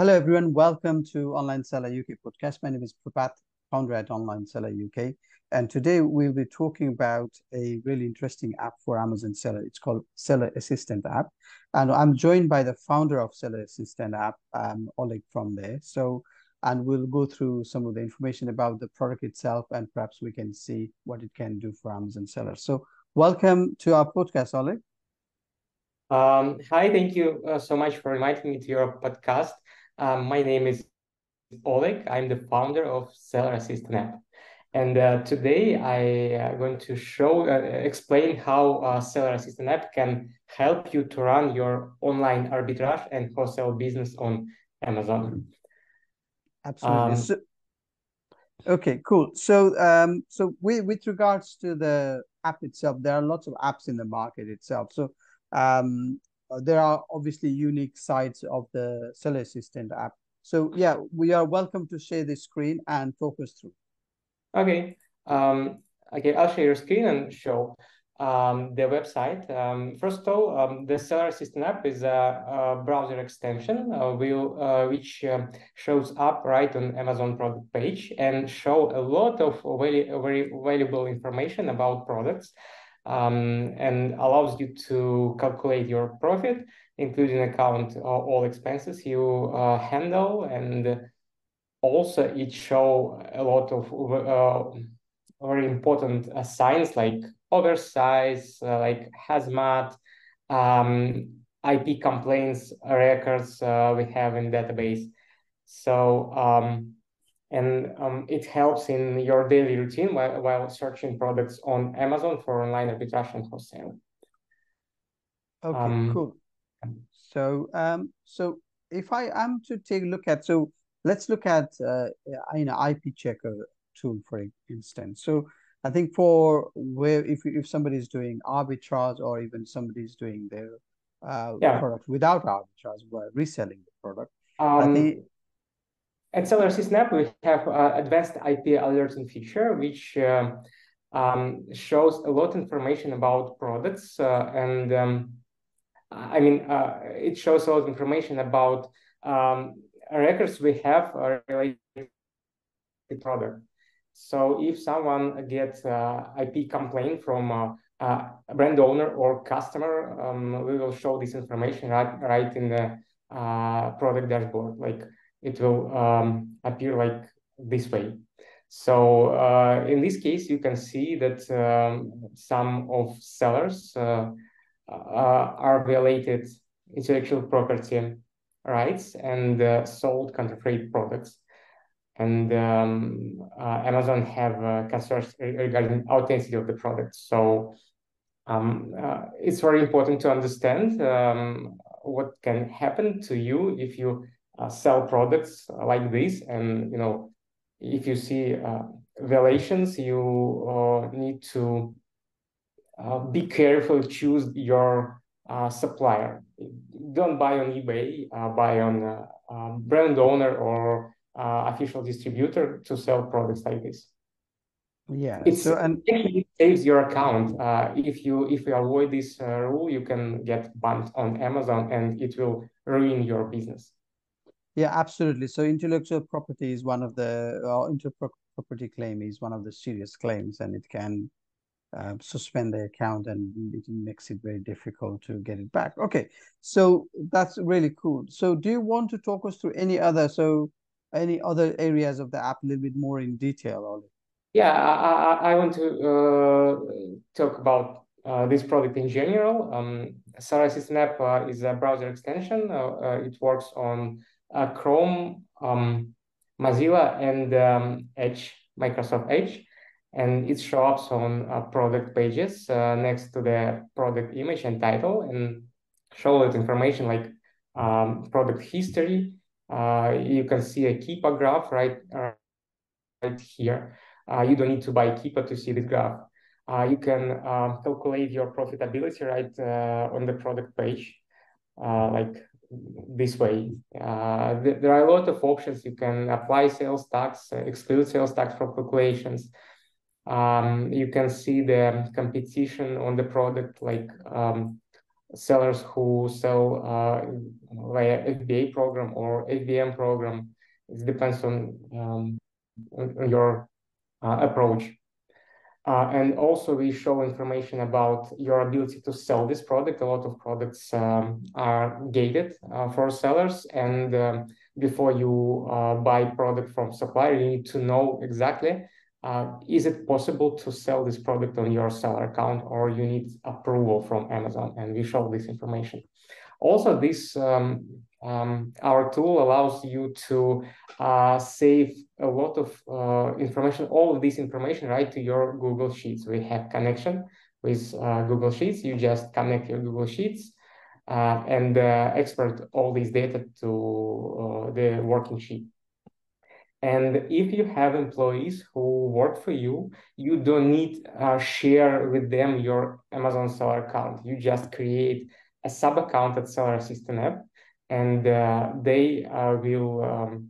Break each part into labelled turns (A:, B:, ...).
A: Hello, everyone. Welcome to Online Seller UK podcast. My name is Prabhat, founder at Online Seller UK. And today we'll be talking about a really interesting app for Amazon Seller. It's called Seller Assistant app. And I'm joined by the founder of Seller Assistant app, um, Oleg from there. So, and we'll go through some of the information about the product itself and perhaps we can see what it can do for Amazon sellers. So welcome to our podcast, Oleg.
B: Um, hi, thank you uh, so much for inviting me to your podcast. Um, my name is Oleg. I'm the founder of Seller Assistant app. And uh, today I am uh, going to show, uh, explain how uh, Seller Assistant app can help you to run your online arbitrage and wholesale business on Amazon.
A: Absolutely. Um, so, okay, cool. So, um, so we, with regards to the app itself, there are lots of apps in the market itself. So, um, there are obviously unique sides of the Seller Assistant app. So yeah, we are welcome to share the screen and talk us through.
B: Okay. Um, okay, I'll share your screen and show um, the website. Um, first of all, um, the Seller Assistant app is a, a browser extension uh, will, uh, which um, shows up right on Amazon product page and show a lot of very, very valuable information about products um, and allows you to calculate your profit, including account uh, all expenses you uh, handle, and also it show a lot of uh, very important uh, signs like oversize, uh, like hazmat, um, IP complaints records uh, we have in database. So um, and um, it helps in your daily routine while, while searching products on Amazon for online arbitrage and wholesale.
A: Okay, um, cool. So, um, so if I am to take a look at, so let's look at, uh, you know, IP checker tool for instance. So I think for where if if somebody is doing arbitrage or even somebody is doing their uh, yeah. product without arbitrage, while reselling the product, um, I think
B: at Assistant app, we have uh, advanced IP alerting feature, which uh, um, shows a lot of information about products. Uh, and um, I mean, uh, it shows a lot of information about um, records we have related to the product. So if someone gets uh, IP complaint from uh, a brand owner or customer, um, we will show this information right, right in the product dashboard. Like it will um, appear like this way. So uh, in this case, you can see that um, some of sellers uh, uh, are violated intellectual property rights and uh, sold counterfeit products. And um, uh, Amazon have uh, concerns regarding authenticity of the product. So um, it's very important to understand um, what can happen to you if you sell products like this. And you know if you see uh, violations you uh, need to be careful choose your supplier. Don't buy on ebay buy on a brand owner or official distributor to sell products like this.
A: Yeah
B: it's so and it saves your account. Uh, if you if you avoid this uh, rule you can get banned on amazon and it will ruin your business
A: yeah, absolutely. So intellectual property is one of the, uh, intellectual property claim is one of the serious claims and it can uh, suspend the account and it makes it very difficult to get it back. Okay, so that's really cool. So do you want to talk us through any other, so any other areas of the app a little bit more in detail, Ollie?
B: Yeah, I, I want to uh, talk about uh, this product in general. Um, Seller Assistant app uh, is a browser extension. Uh, uh, it works on Chrome, um, Mozilla, and um, Edge, Microsoft Edge. And it shows on uh, product pages uh, next to the product image and title and show that information like um, product history. Uh, you can see a Keepa graph right, uh, right here. Uh, you don't need to buy Keepa to see the graph. you can um, calculate your profitability right on the product page, like this way. Uh, th there are a lot of options. You can apply sales tax, uh, exclude sales tax from calculations. Um, you can see the competition on the product, like um, sellers who sell uh, via FBA program or FBM program. It depends on, um, on your uh, approach. Uh, and also we show information about your ability to sell this product. A lot of products um, are gated uh, for sellers. And um, before you uh, buy product from supplier, you need to know exactly uh, is it possible to sell this product on your seller account or you need approval from Amazon? And we show this information. Also, this um, um, our tool allows you to uh, save a lot of uh, information, all of this information, right, to your Google Sheets. We have connection with uh, Google Sheets. You just connect your Google Sheets uh, and uh, export all this data to uh, the working sheet. And if you have employees who work for you, you don't need uh, share with them your Amazon seller account. You just create a sub account at Seller Assistant app, and uh, they uh, will um,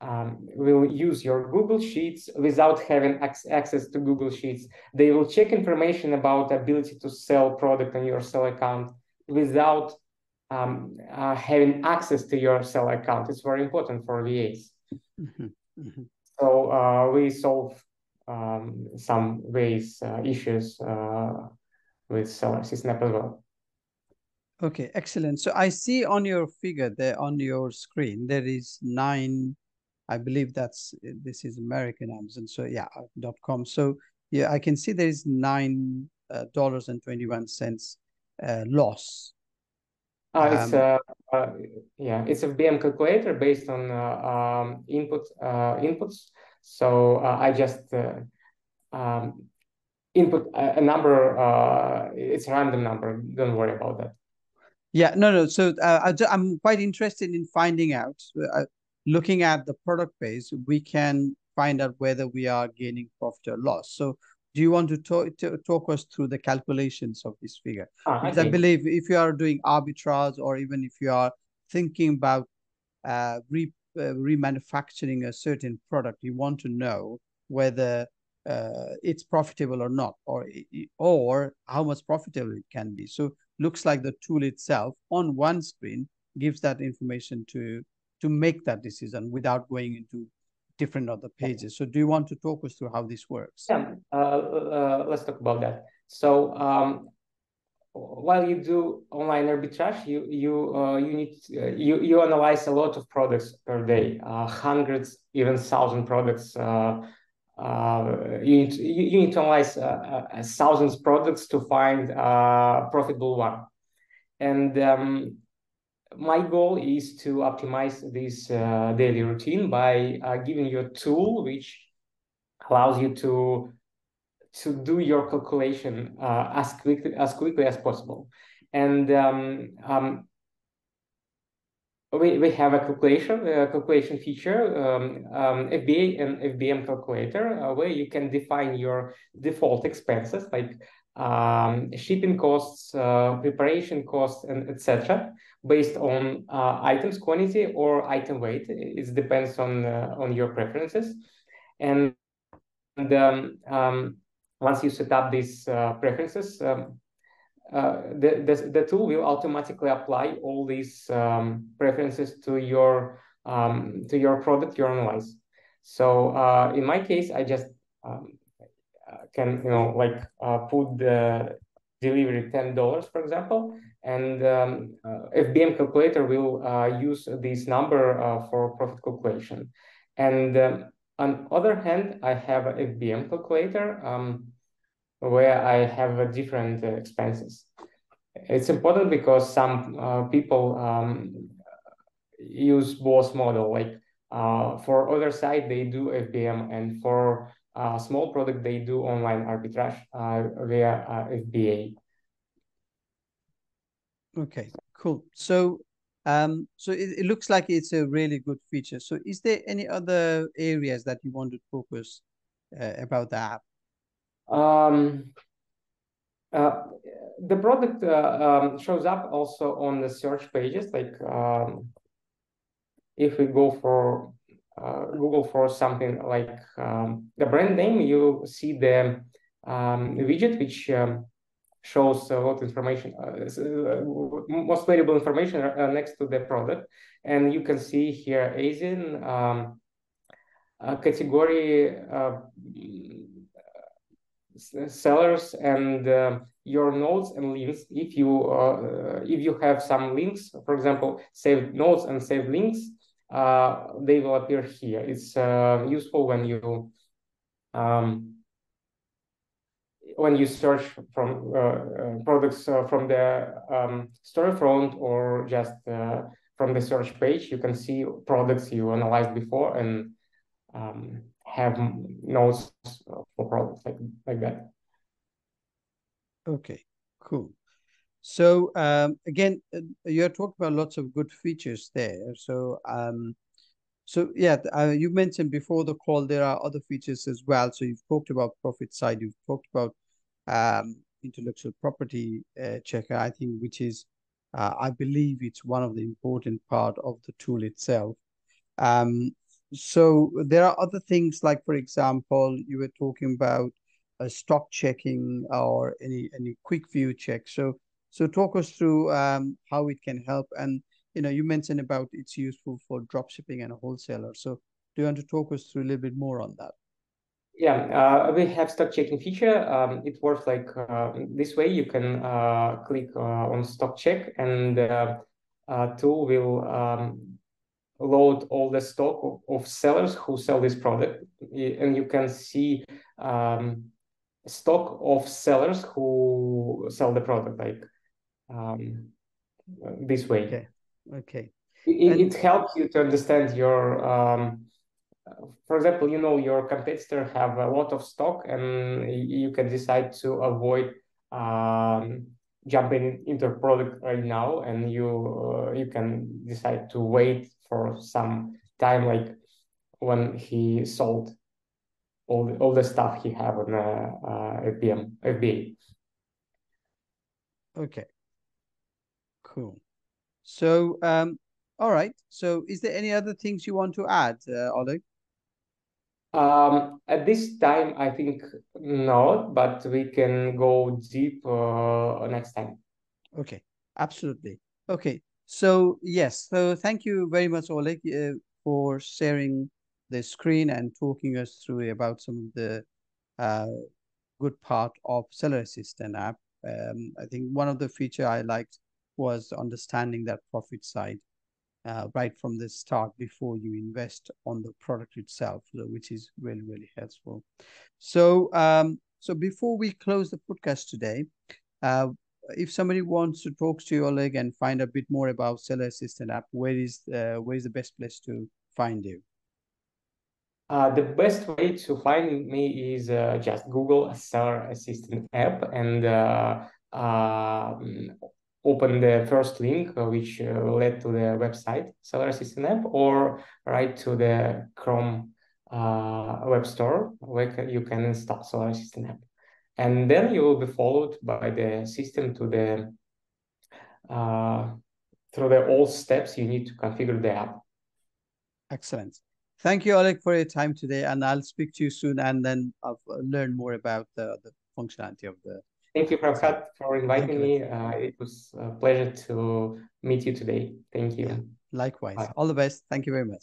B: um, will use your Google Sheets without having access to Google Sheets. They will check information about ability to sell product on your sell account without um, uh, having access to your sell account. It's very important for VAs. Mm-hmm. Mm-hmm. So uh, we solve um, some ways uh, issues uh, with Seller Snap as well.
A: Okay, excellent. So I see on your figure there on your screen there is nine. I believe that's this is American Amazon. So yeah, dot com. So yeah, I can see there is nine uh, dollars and twenty one cents uh, loss
B: uh, it's um, a uh, yeah, it's a FBM calculator based on uh, um, input uh, inputs. So uh, I just um, input a, a number. it's a random number. Don't worry about that.
A: Yeah, no, no. So I, am quite interested in finding out. looking at the product base, we can find out whether we are gaining profit or loss. So do you want to talk, to talk us through the calculations of this figure? Ah, because I, I believe if you are doing arbitrage or even if you are thinking about uh, re, uh, remanufacturing a certain product, you want to know whether uh, it's profitable or not, or or how much profitable it can be. So looks like the tool itself on one screen gives that information to to make that decision without going into different other pages. So do you want to talk us through how this works?
B: Yeah, uh, uh, let's talk about that. So um, while you do online arbitrage, you you uh, you need uh, you you analyze a lot of products per day, uh, hundreds, even thousand products. Uh, you need to, you, need to analyze thousands products to find a profitable one, and um, my goal is to optimize this uh, daily routine by uh, giving you a tool which allows you to to do your calculation uh, as quickly as quickly as possible. And um, um, we, we have a calculation a calculation feature, um, um FBA and FBM calculator, uh, where you can define your default expenses like um, shipping costs, uh, preparation costs, and etc based on uh, items quantity or item weight. It depends on uh, on your preferences. And, and um, um, once you set up these uh, preferences, um, uh, the, the, the tool will automatically apply all these um, preferences to your um, to your product you analyze. So uh, in my case, I just um, can you know like uh, put the delivery ten dollars, for example, and um, uh, FBM calculator will uh, use this number uh, for profit calculation. And um, on other hand, I have a FBM calculator um, where I have different expenses. It's important because some people um, use both model. Like uh, for other side, they do FBM, and for small product, they do online arbitrage uh, via uh, FBA.
A: Okay, cool. So, um, so it, it looks like it's a really good feature. So, is there any other areas that you want to focus uh, about the app?
B: Um, uh, the product uh, um, shows up also on the search pages. Like um, if we go for uh, Google for something like um, the brand name, you see the um, widget which um, shows a lot of information, uh, most valuable information next to the product. And you can see here ASIN category sellers and uh, your nodes and links. If you uh, if you have some links for example saved nodes and saved links uh, they will appear here. It's uh, useful when you um, when you search from uh, uh, products from the um, storefront or just from the search page. You can see products you analyzed before and um, have nodes for products like, like that.
A: Okay, cool. So um, again, uh, you're talking about lots of good features there. So um, so yeah, uh, you mentioned before the call there are other features as well. So you've talked about profit side, you've talked about um, intellectual property uh, checker, I think, which is uh, I believe it's one of the important part of the tool itself. Um, so there are other things like, for example, you were talking about a stock checking or any any quick view check. So so talk us through um, how it can help. And you know, you mentioned about it's useful for drop shipping and a wholesaler. So do you want to talk us through a little bit more on that?
B: Yeah, uh, we have stock checking feature. Um, it works like uh, this way. You can uh, click uh, on stock check and uh, uh, tool will um, load all the stock of, of, sellers who sell this product. And you can see um, stock of sellers who sell the product like um, this way.
A: Okay. Okay.
B: It, and... it, helps you to understand your um, for example you know your competitor have a lot of stock and you can decide to avoid um, jumping into a product right now and you uh, you can decide to wait for some time like when he sold all the, all the stuff he have on uh, uh, FBM FBA.
A: Okay, cool. So um, all right. So is there any other things you want to add, uh, Oleg?
B: Um, at this time, I think no, but we can go deep uh, next time.
A: Okay, absolutely. Okay, so yes, so thank you very much, Oleg, uh, for sharing the screen and talking us through about some of the uh, good part of Seller Assistant app. Um, I think one of the feature I liked was understanding that profit side uh, right from the start before you invest on the product itself, which is really, really helpful. So, um, so before we close the podcast today, uh, if somebody wants to talk to you, Oleg, and find a bit more about Seller Assistant app, where is uh, where is the best place to find you?
B: Uh, the best way to find me is uh, just Google Seller Assistant app and uh, um, open the first link uh, which uh, led to the website Seller Assistant app or write to the Chrome web store where you can install Seller Assistant app. And then you will be followed by the system to the uh, through the all steps you need to configure the app.
A: Excellent. Thank you, Oleg, for your time today. And I'll speak to you soon and then I'll learn more about the, the functionality of the
B: Thank you, Prabhat, for inviting me. Uh, it was a pleasure to meet you today. Thank you. Yeah,
A: likewise. Bye. All the best. Thank you very much.